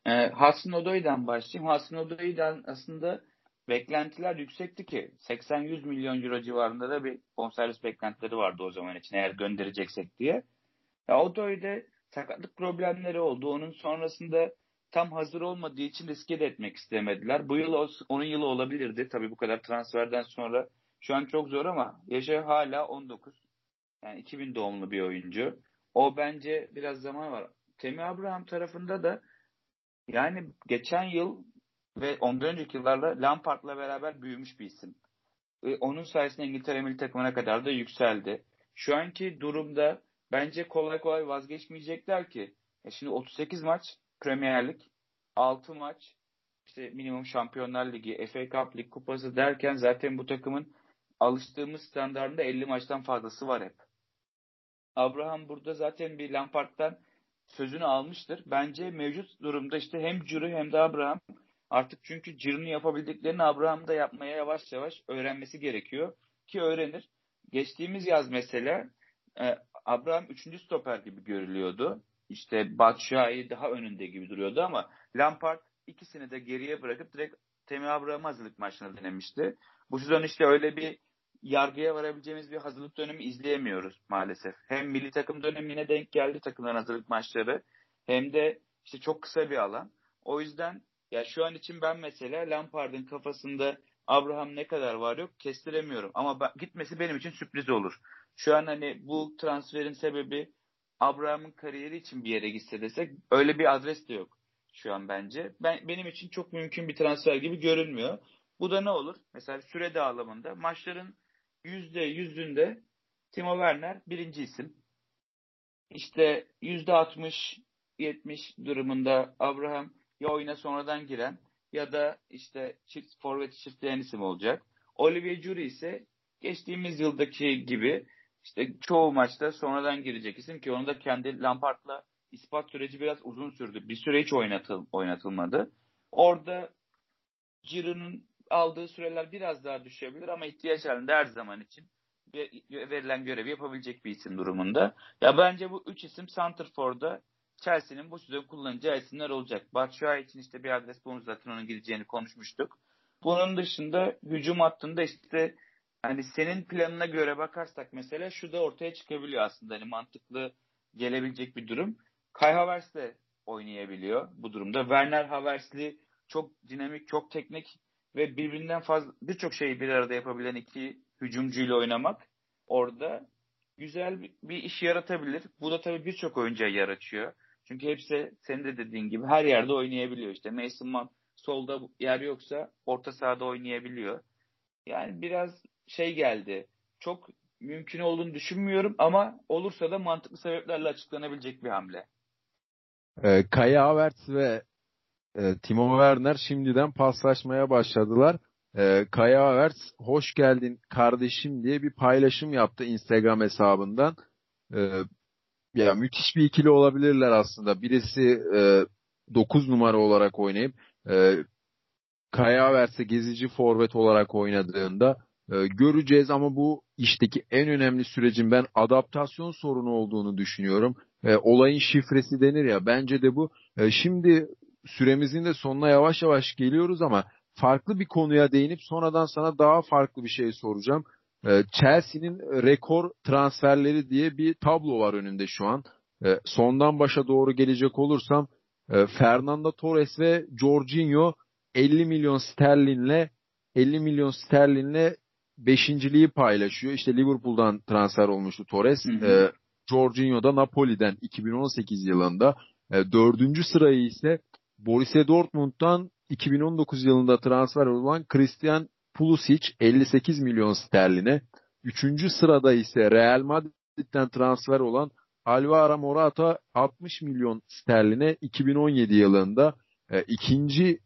E, Hasan Odoy'dan başlayayım. Hasan Odoy'dan aslında beklentiler yüksekti ki 80-100 milyon euro civarında da bir bonservis beklentileri vardı o zaman için eğer göndereceksek diye. Ya Odoy'de sakatlık problemleri oldu. Onun sonrasında tam hazır olmadığı için riske de etmek istemediler. Bu yıl onun yılı olabilirdi. Tabii bu kadar transferden sonra şu an çok zor ama yaşı hala 19. Yani 2000 doğumlu bir oyuncu. O bence biraz zaman var. Temi Abraham tarafında da yani geçen yıl ve ondan önceki yıllarda Lampard'la beraber büyümüş bir isim. Ve onun sayesinde İngiltere milli takımına kadar da yükseldi. Şu anki durumda bence kolay kolay vazgeçmeyecekler ki. Ya şimdi 38 maç Premier Lig, 6 maç işte minimum Şampiyonlar Ligi, FA Cup Lig kupası derken zaten bu takımın alıştığımız standartında 50 maçtan fazlası var hep. Abraham burada zaten bir Lampard'dan sözünü almıştır. Bence mevcut durumda işte hem Ciro hem de Abraham artık çünkü Ciro'nun yapabildiklerini Abraham da yapmaya yavaş yavaş öğrenmesi gerekiyor ki öğrenir. Geçtiğimiz yaz mesela e, Abraham 3. stoper gibi görülüyordu. İşte Batshuayi daha önünde gibi duruyordu ama Lampard ikisini de geriye bırakıp direkt Temi Abraham'ı hazırlık maçına denemişti. Bu sezon işte öyle bir yargıya varabileceğimiz bir hazırlık dönemi izleyemiyoruz maalesef. Hem milli takım dönemine denk geldi takımların hazırlık maçları hem de işte çok kısa bir alan. O yüzden ya şu an için ben mesela Lampard'ın kafasında Abraham ne kadar var yok kestiremiyorum. Ama ben, gitmesi benim için sürpriz olur. Şu an hani bu transferin sebebi Abraham'ın kariyeri için bir yere gitse desek öyle bir adres de yok şu an bence. Ben benim için çok mümkün bir transfer gibi görünmüyor. Bu da ne olur? Mesela süre dağılımında maçların yüzde yüzünde Timo Werner birinci isim. İşte yüzde altmış yetmiş durumunda Abraham ya oyuna sonradan giren ya da işte çift forvet çiftleyen isim olacak. Olivier Giroud ise geçtiğimiz yıldaki gibi işte çoğu maçta sonradan girecek isim ki onu da kendi Lampard'la ispat süreci biraz uzun sürdü. Bir süre hiç oynatıl, oynatılmadı. Orada Giroud'un aldığı süreler biraz daha düşebilir ama ihtiyaç halinde her zaman için verilen görevi yapabilecek bir isim durumunda. Ya bence bu üç isim Santrfor'da Chelsea'nin bu sezon kullanacağı isimler olacak. Batshuayi için işte bir adres bonus zaten onun gireceğini konuşmuştuk. Bunun dışında hücum hattında işte hani senin planına göre bakarsak mesela şu da ortaya çıkabiliyor aslında. Hani mantıklı gelebilecek bir durum. Kai Havertz de oynayabiliyor bu durumda. Werner Havertz'li çok dinamik, çok teknik ve birbirinden fazla birçok şeyi bir arada yapabilen iki hücumcuyla oynamak orada güzel bir iş yaratabilir. Bu da tabii birçok oyuncuya yer açıyor. Çünkü hepsi senin de dediğin gibi her yerde oynayabiliyor. İşte Mason Mount solda yer yoksa orta sahada oynayabiliyor. Yani biraz şey geldi. Çok mümkün olduğunu düşünmüyorum ama olursa da mantıklı sebeplerle açıklanabilecek bir hamle. E, Kaya Havertz ve e, Timo Werner şimdiden paslaşmaya başladılar. E, Kaya Havertz hoş geldin kardeşim diye bir paylaşım yaptı Instagram hesabından. E, ya müthiş bir ikili olabilirler aslında. Birisi e, 9 numara olarak oynayıp e, Kaya Havertz'e gezici forvet olarak oynadığında e, göreceğiz ama bu işteki en önemli sürecin ben adaptasyon sorunu olduğunu düşünüyorum. E, olayın şifresi denir ya bence de bu. E, şimdi süremizin de sonuna yavaş yavaş geliyoruz ama farklı bir konuya değinip sonradan sana daha farklı bir şey soracağım. E, Chelsea'nin rekor transferleri diye bir tablo var önünde şu an. E, sondan başa doğru gelecek olursam e, Fernando Torres ve Jorginho 50 milyon sterlinle 50 milyon sterlinle beşinciliği paylaşıyor. İşte Liverpool'dan transfer olmuştu Torres. Hı hı. E, Jorginho da Napoli'den 2018 yılında. E, dördüncü sırayı ise Borussia Dortmund'dan 2019 yılında transfer olan Christian Pulisic 58 milyon sterline. Üçüncü sırada ise Real Madrid'den transfer olan Alvaro Morata 60 milyon sterline 2017 yılında. E, ikinci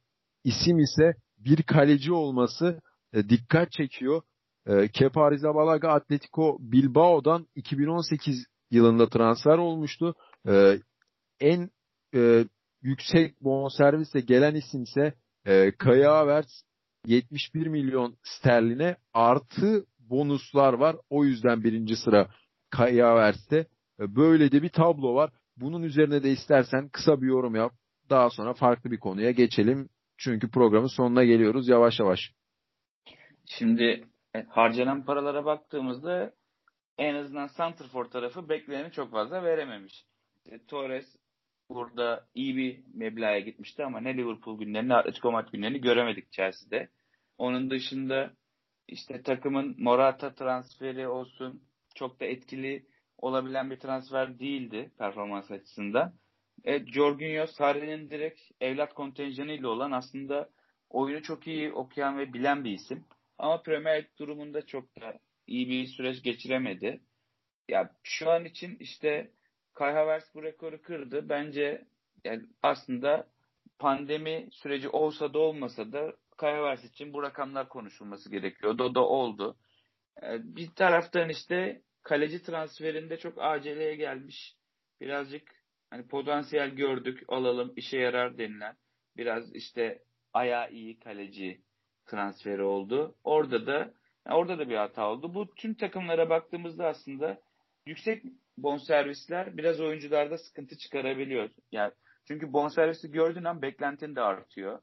isim ise bir kaleci olması e, dikkat çekiyor. E, Kepa Arrizabalaga Atletico Bilbao'dan 2018 yılında transfer olmuştu. E, en e, yüksek bonservisle gelen isimse e, Kaya Havertz 71 milyon sterline artı bonuslar var. O yüzden birinci sıra Kaya Havertz'te. E, böyle de bir tablo var. Bunun üzerine de istersen kısa bir yorum yap. Daha sonra farklı bir konuya geçelim. Çünkü programın sonuna geliyoruz yavaş yavaş. Şimdi e, harcanan paralara baktığımızda en azından Santrfor tarafı bekleneni çok fazla verememiş. İşte Torres burada iyi bir meblağa gitmişti ama ne Liverpool günlerini Atletico Madrid günlerini göremedik Chelsea'de. Onun dışında işte takımın Morata transferi olsun çok da etkili olabilen bir transfer değildi performans açısından. Evet, Jorginho Sarri'nin direkt evlat kontenjanıyla olan aslında oyunu çok iyi okuyan ve bilen bir isim. Ama Premier League durumunda çok da iyi bir süreç geçiremedi. Ya şu an için işte Kai Havertz bu rekoru kırdı. Bence yani aslında pandemi süreci olsa da olmasa da Kai Havertz için bu rakamlar konuşulması gerekiyor. O da oldu. Ee, bir taraftan işte kaleci transferinde çok aceleye gelmiş. Birazcık hani potansiyel gördük, alalım, işe yarar denilen biraz işte ayağı iyi kaleci transferi oldu. Orada da orada da bir hata oldu. Bu tüm takımlara baktığımızda aslında yüksek bonservisler biraz oyuncularda sıkıntı çıkarabiliyor. Yani çünkü bonservisi gördüğün an beklentin de artıyor.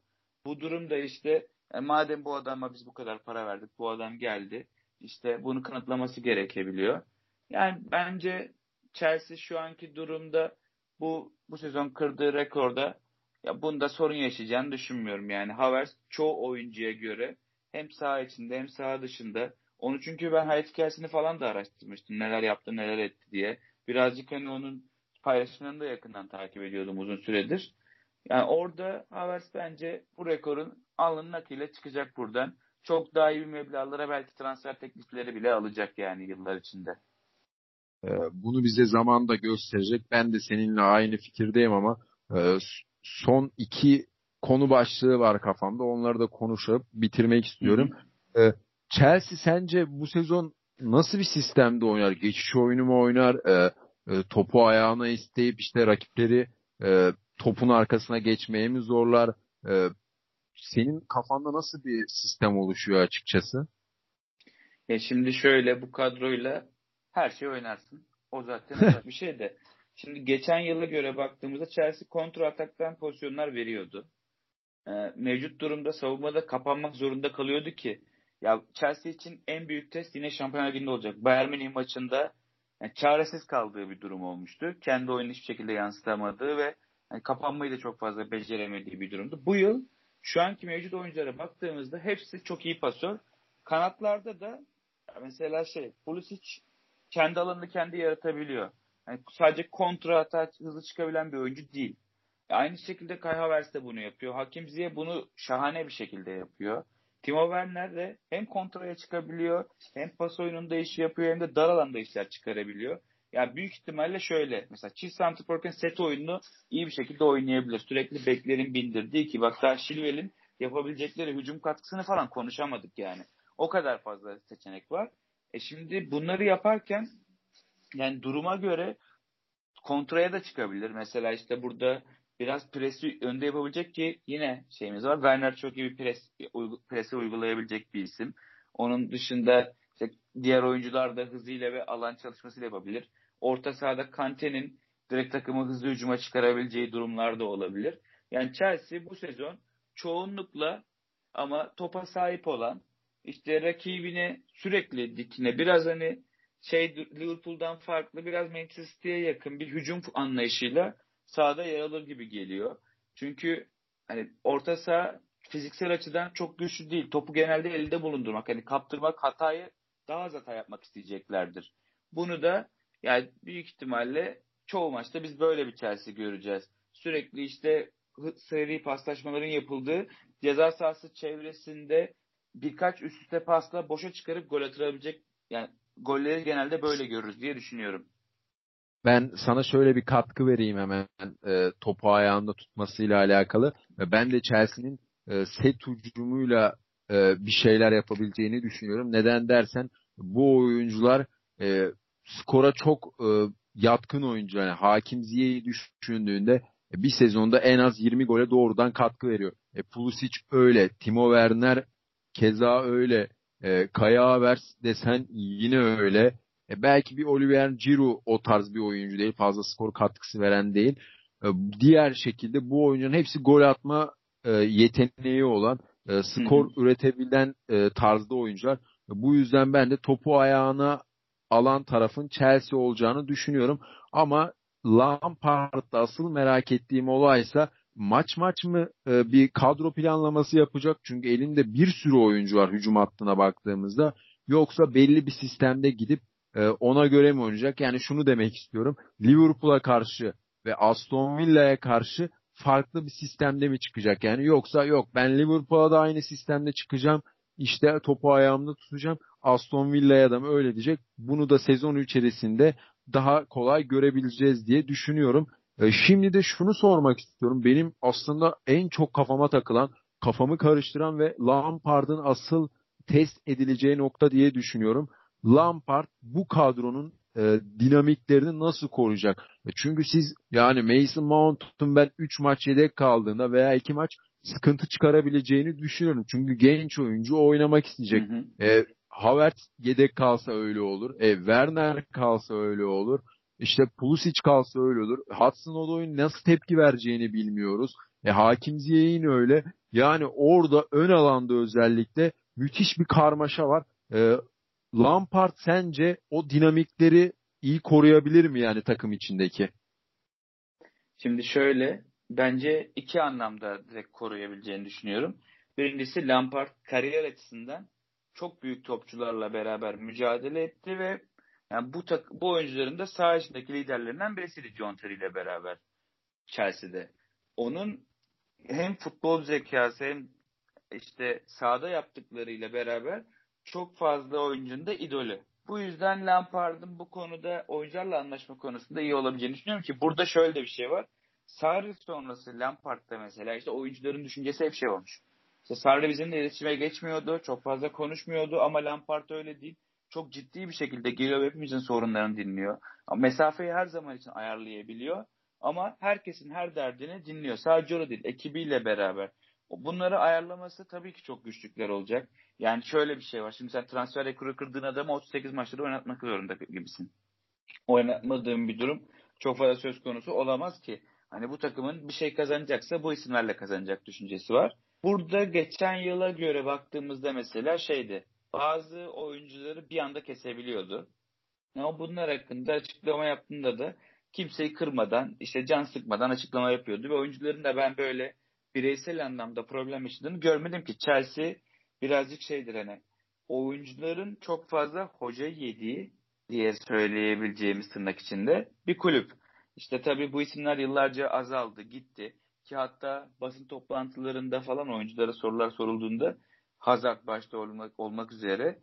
Bu durumda işte e, madem bu adama biz bu kadar para verdik, bu adam geldi. işte bunu kanıtlaması gerekebiliyor. Yani bence Chelsea şu anki durumda bu bu sezon kırdığı rekorda ya bunda sorun yaşayacağını düşünmüyorum yani. Havertz çoğu oyuncuya göre hem saha içinde hem saha dışında onu çünkü ben hayat hikayesini falan da araştırmıştım. Neler yaptı, neler etti diye. Birazcık hani onun paylaşımlarını da yakından takip ediyordum uzun süredir. Yani orada Havertz bence bu rekorun alın nakile çıkacak buradan. Çok daha iyi bir meblağlara belki transfer teklifleri bile alacak yani yıllar içinde. Ee, bunu bize zaman da gösterecek. Ben de seninle aynı fikirdeyim ama e, son iki konu başlığı var kafamda. Onları da konuşup bitirmek istiyorum. Hı hı. Chelsea sence bu sezon nasıl bir sistemde oynar? Geçiş oyunu mu oynar? E, e, topu ayağına isteyip işte rakipleri e, topun arkasına geçmeye mi zorlar? E, senin kafanda nasıl bir sistem oluşuyor açıkçası? Ya şimdi şöyle bu kadroyla her şey oynarsın. O zaten *laughs* bir şey de. Şimdi geçen yıla göre baktığımızda Chelsea kontra ataktan pozisyonlar veriyordu. Ee, mevcut durumda savunmada kapanmak zorunda kalıyordu ki ya Chelsea için en büyük test yine Şampiyonlar Ligi'nde olacak. Bayern Münih maçında yani çaresiz kaldığı bir durum olmuştu. Kendi oyunu hiçbir şekilde yansıtamadığı ve yani kapanmayı da çok fazla beceremediği bir durumdu. Bu yıl şu anki mevcut oyunculara baktığımızda hepsi çok iyi pasör. Kanatlarda da mesela şey Pulisic kendi alanını kendi yaratabiliyor. Yani sadece kontra atak hızlı çıkabilen bir oyuncu değil. Aynı şekilde Kai Havertz de bunu yapıyor. Hakim Ziyeh bunu şahane bir şekilde yapıyor. Timo Werner de hem kontraya çıkabiliyor, hem pas oyununda iş yapıyor, hem de dar alanda işler çıkarabiliyor. Yani büyük ihtimalle şöyle, mesela çift santrforken set oyununu iyi bir şekilde oynayabilir. Sürekli beklerin bindirdiği ki bak daha Şilvel'in yapabilecekleri hücum katkısını falan konuşamadık yani. O kadar fazla seçenek var. E şimdi bunları yaparken yani duruma göre kontraya da çıkabilir. Mesela işte burada biraz presi önde yapabilecek ki yine şeyimiz var. Werner çok iyi bir pres, presi uygulayabilecek bir isim. Onun dışında işte diğer oyuncular da hızıyla ve alan çalışmasıyla yapabilir. Orta sahada Kante'nin direkt takımı hızlı hücuma çıkarabileceği durumlar da olabilir. Yani Chelsea bu sezon çoğunlukla ama topa sahip olan işte rakibine sürekli dikine biraz hani şey Liverpool'dan farklı biraz Manchester City'ye yakın bir hücum anlayışıyla sahada yer alır gibi geliyor. Çünkü hani orta saha fiziksel açıdan çok güçlü değil. Topu genelde elde bulundurmak, hani kaptırmak hatayı daha az hata yapmak isteyeceklerdir. Bunu da yani büyük ihtimalle çoğu maçta biz böyle bir Chelsea göreceğiz. Sürekli işte seri paslaşmaların yapıldığı ceza sahası çevresinde birkaç üst üste pasla boşa çıkarıp gol atırabilecek yani golleri genelde böyle görürüz diye düşünüyorum. Ben sana şöyle bir katkı vereyim hemen e, topu ayağında tutmasıyla alakalı. Ben de Chelsea'nin e, set hücumuyla e, bir şeyler yapabileceğini düşünüyorum. Neden dersen bu oyuncular e, skora çok e, yatkın oyuncu. Yani Hakim Ziye'yi düşündüğünde E, bir sezonda en az 20 gole doğrudan katkı veriyor. E, Pulisic öyle, Timo Werner keza öyle, e, Kaya Havers desen yine öyle. E, belki bir Olivier Giroud o tarz bir oyuncu değil, fazla skor katkısı veren değil. E, diğer şekilde bu oyuncunun hepsi gol atma e, yeteneği olan, e, skor hı hı. üretebilen e, tarzda oyuncular. Bu yüzden ben de topu ayağına alan tarafın Chelsea olacağını düşünüyorum. Ama Lampard'da asıl merak ettiğim olaysa maç maç mı e, bir kadro planlaması yapacak? Çünkü elinde bir sürü oyuncu var hücum hattına baktığımızda. Yoksa belli bir sistemde gidip ona göre mi oynayacak? Yani şunu demek istiyorum. Liverpool'a karşı ve Aston Villa'ya karşı farklı bir sistemde mi çıkacak? Yani yoksa yok ben Liverpool'a da aynı sistemde çıkacağım. İşte topu ayağımda tutacağım. Aston Villa'ya da mı öyle diyecek? Bunu da sezon içerisinde daha kolay görebileceğiz diye düşünüyorum. E, şimdi de şunu sormak istiyorum. Benim aslında en çok kafama takılan, kafamı karıştıran ve Lampard'ın asıl test edileceği nokta diye düşünüyorum. Lampard bu kadronun e, dinamiklerini nasıl koruyacak? E, çünkü siz yani Mason Mount'un ben 3 maç yedek kaldığında veya 2 maç sıkıntı çıkarabileceğini düşünüyorum. Çünkü genç oyuncu oynamak isteyecek. Hı hı. E, Havertz yedek kalsa öyle olur. E, Werner kalsa öyle olur. İşte Pulisic kalsa öyle olur. Hudson Odoi nasıl tepki vereceğini bilmiyoruz. E, Hakim Ziyech'in öyle. Yani orada ön alanda özellikle müthiş bir karmaşa var. E, Lampard sence o dinamikleri iyi koruyabilir mi yani takım içindeki? Şimdi şöyle bence iki anlamda direkt koruyabileceğini düşünüyorum. Birincisi Lampard kariyer açısından çok büyük topçularla beraber mücadele etti ve yani bu tak bu oyuncuların da saha içindeki liderlerinden birisiydi John Terry ile beraber Chelsea'de. Onun hem futbol zekası hem işte sahada yaptıklarıyla beraber çok fazla oyuncunun da idolü. Bu yüzden Lampard'ın bu konuda oyuncularla anlaşma konusunda iyi olabileceğini düşünüyorum ki burada şöyle de bir şey var. Sarri sonrası Lampard'da mesela işte oyuncuların düşüncesi hep şey olmuş. İşte Sarri bizimle iletişime geçmiyordu. Çok fazla konuşmuyordu ama Lampard öyle değil. Çok ciddi bir şekilde geliyor ve hepimizin sorunlarını dinliyor. Mesafeyi her zaman için ayarlayabiliyor. Ama herkesin her derdini dinliyor. Sadece o değil. Ekibiyle beraber. Bunları ayarlaması tabii ki çok güçlükler olacak. Yani şöyle bir şey var. Şimdi sen transfer rekoru kırdığın adamı 38 maçta oynatmak zorunda gibisin. Oynatmadığın bir durum çok fazla söz konusu olamaz ki. Hani bu takımın bir şey kazanacaksa bu isimlerle kazanacak düşüncesi var. Burada geçen yıla göre baktığımızda mesela şeydi. Bazı oyuncuları bir anda kesebiliyordu. Ama bunlar hakkında açıklama yaptığında da kimseyi kırmadan, işte can sıkmadan açıklama yapıyordu. Ve oyuncuların da ben böyle bireysel anlamda problem yaşadığını görmedim ki. Chelsea birazcık şeydir hani oyuncuların çok fazla hoca yediği diye söyleyebileceğimiz tırnak içinde bir kulüp. İşte tabii bu isimler yıllarca azaldı, gitti. Ki hatta basın toplantılarında falan oyunculara sorular sorulduğunda Hazard başta olmak, olmak üzere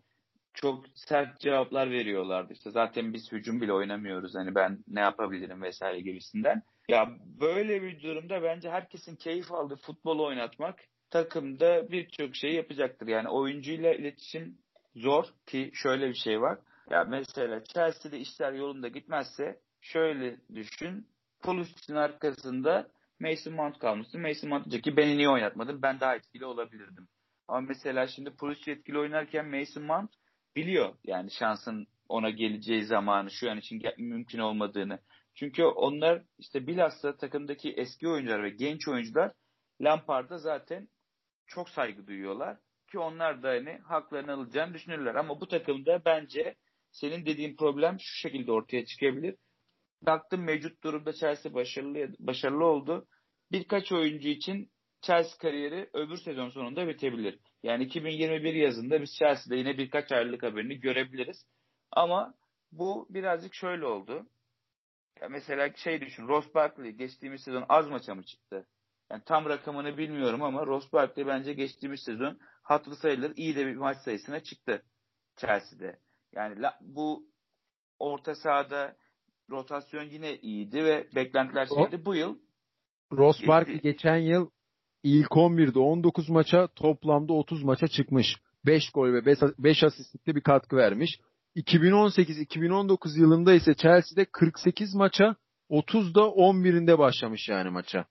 çok sert cevaplar veriyorlardı. İşte zaten biz hücum bile oynamıyoruz. Hani ben ne yapabilirim vesaire gibisinden. Ya böyle bir durumda bence herkesin keyif aldığı futbol oynatmak takımda birçok şey yapacaktır. Yani oyuncuyla iletişim zor ki şöyle bir şey var. Ya mesela Chelsea'de işler yolunda gitmezse şöyle düşün. Pulisic'in arkasında Mason Mount kalmıştı. Mason Mount diyecek ki beni niye oynatmadın? Ben daha etkili olabilirdim. Ama mesela şimdi Pulisic etkili oynarken Mason Mount biliyor yani şansın ona geleceği zamanı şu an için mümkün olmadığını. Çünkü onlar işte bilhassa takımdaki eski oyuncular ve genç oyuncular Lampard'a zaten çok saygı duyuyorlar. Ki onlar da hani haklarını alacağını düşünürler. Ama bu takımda bence senin dediğin problem şu şekilde ortaya çıkabilir. Baktım mevcut durumda Chelsea başarılı başarılı oldu. Birkaç oyuncu için Chelsea kariyeri öbür sezon sonunda bitebilir. Yani 2021 yazında biz Chelsea'de yine birkaç ayrılık haberini görebiliriz. Ama bu birazcık şöyle oldu. Ya mesela şey düşün. Ross Barkley geçtiğimiz sezon az maça mı çıktı? Yani tam rakamını bilmiyorum ama Ross Barkley bence geçtiğimiz sezon hatırı sayılır iyi de bir maç sayısına çıktı Chelsea'de. Yani bu orta sahada rotasyon yine iyiydi ve beklentiler şeydi. Bu yıl Ross Barkley geçen yıl ilk 11'de 19 maça toplamda 30 maça çıkmış. 5 gol ve 5 asistlikte bir katkı vermiş. 2018-2019 yılında ise Chelsea'de 48 maça 30'da 11'inde başlamış yani maça.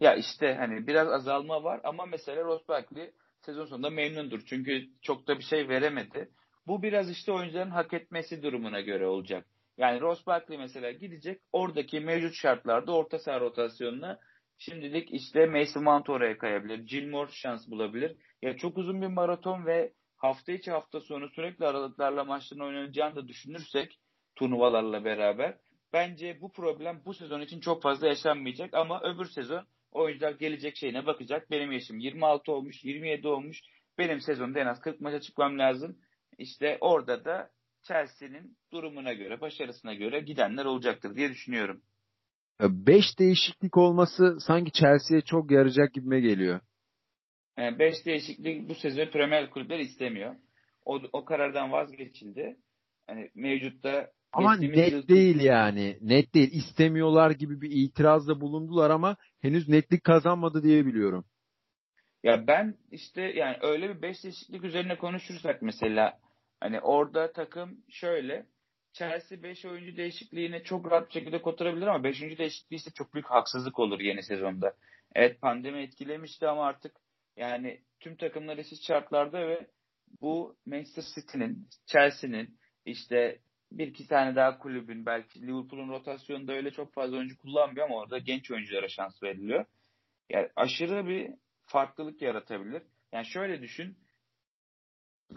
Ya işte hani biraz azalma var ama mesela Ross Barkley sezon sonunda memnundur. Çünkü çok da bir şey veremedi. Bu biraz işte oyuncuların hak etmesi durumuna göre olacak. Yani Ross Barkley mesela gidecek oradaki mevcut şartlarda orta saha rotasyonuna şimdilik işte Mason Mount oraya kayabilir. Gilmore şans bulabilir. Ya çok uzun bir maraton ve hafta içi hafta sonu sürekli aralıklarla maçların oynanacağını da düşünürsek turnuvalarla beraber bence bu problem bu sezon için çok fazla yaşanmayacak ama öbür sezon oyuncular gelecek şeyine bakacak. Benim yaşım 26 olmuş, 27 olmuş. Benim sezonda en az 40 maça çıkmam lazım. İşte orada da Chelsea'nin durumuna göre, başarısına göre gidenler olacaktır diye düşünüyorum. 5 değişiklik olması sanki Chelsea'ye çok yarayacak gibime geliyor. 5 değişiklik bu sezon Premier kulüpler istemiyor. O, o karardan vazgeçildi. Hani mevcutta ama net yıl... değil yani. Net değil. İstemiyorlar gibi bir itirazda bulundular ama henüz netlik kazanmadı diye biliyorum. Ya ben işte yani öyle bir 5 değişiklik üzerine konuşursak mesela hani orada takım şöyle Chelsea 5 oyuncu değişikliğini çok rahat bir şekilde kotarabilir ama 5. değişikliği ise çok büyük haksızlık olur yeni sezonda. Evet pandemi etkilemişti ama artık yani tüm takımlar eşit şartlarda ve bu Manchester City'nin, Chelsea'nin işte bir iki tane daha kulübün belki Liverpool'un rotasyonunda öyle çok fazla oyuncu kullanmıyor ama orada genç oyunculara şans veriliyor. Yani aşırı bir farklılık yaratabilir. Yani şöyle düşün.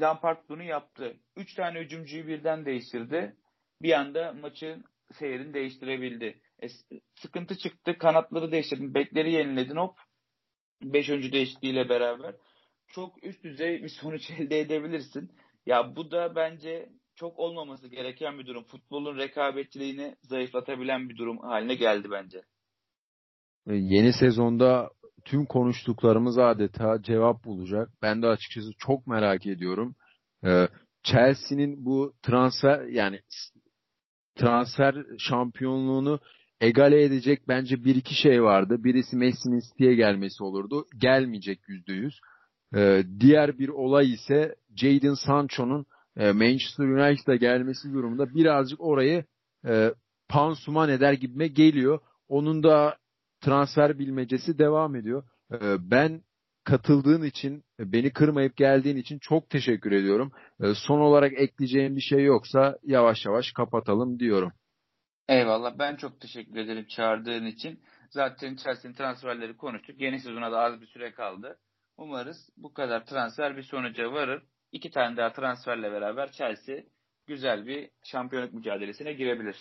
Lampard bunu yaptı. Üç tane hücumcuyu birden değiştirdi. Bir anda maçın seyrini değiştirebildi. E, sıkıntı çıktı. Kanatları değiştirdin. Bekleri yeniledin hop. Beş oyuncu değişikliğiyle beraber. Çok üst düzey bir sonuç *laughs* elde edebilirsin. Ya bu da bence çok olmaması gereken bir durum. Futbolun rekabetçiliğini zayıflatabilen bir durum haline geldi bence. Yeni sezonda tüm konuştuklarımız adeta cevap bulacak. Ben de açıkçası çok merak ediyorum. Ee, Chelsea'nin bu transfer yani transfer şampiyonluğunu egale edecek bence bir iki şey vardı. Birisi Messi'nin City'ye gelmesi olurdu. Gelmeyecek yüzde yüz. Ee, diğer bir olay ise Jadon Sancho'nun e, Manchester United'a gelmesi durumunda birazcık orayı e, pansuman eder gibime geliyor. Onun da transfer bilmecesi devam ediyor. E, ben katıldığın için, beni kırmayıp geldiğin için çok teşekkür ediyorum. E, son olarak ekleyeceğim bir şey yoksa yavaş yavaş kapatalım diyorum. Eyvallah. Ben çok teşekkür ederim çağırdığın için. Zaten Chelsea'nin transferleri konuştuk. Yeni sezona da az bir süre kaldı. Umarız bu kadar transfer bir sonuca varır iki tane daha transferle beraber Chelsea güzel bir şampiyonluk mücadelesine girebilir.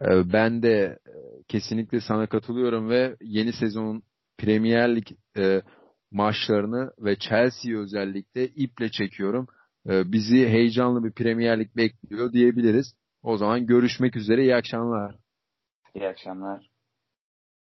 Ee, ben de e, kesinlikle sana katılıyorum ve yeni sezonun Premier Lig e, maçlarını ve Chelsea'yi özellikle iple çekiyorum. E, bizi heyecanlı bir Premier Lig bekliyor diyebiliriz. O zaman görüşmek üzere. İyi akşamlar. İyi akşamlar.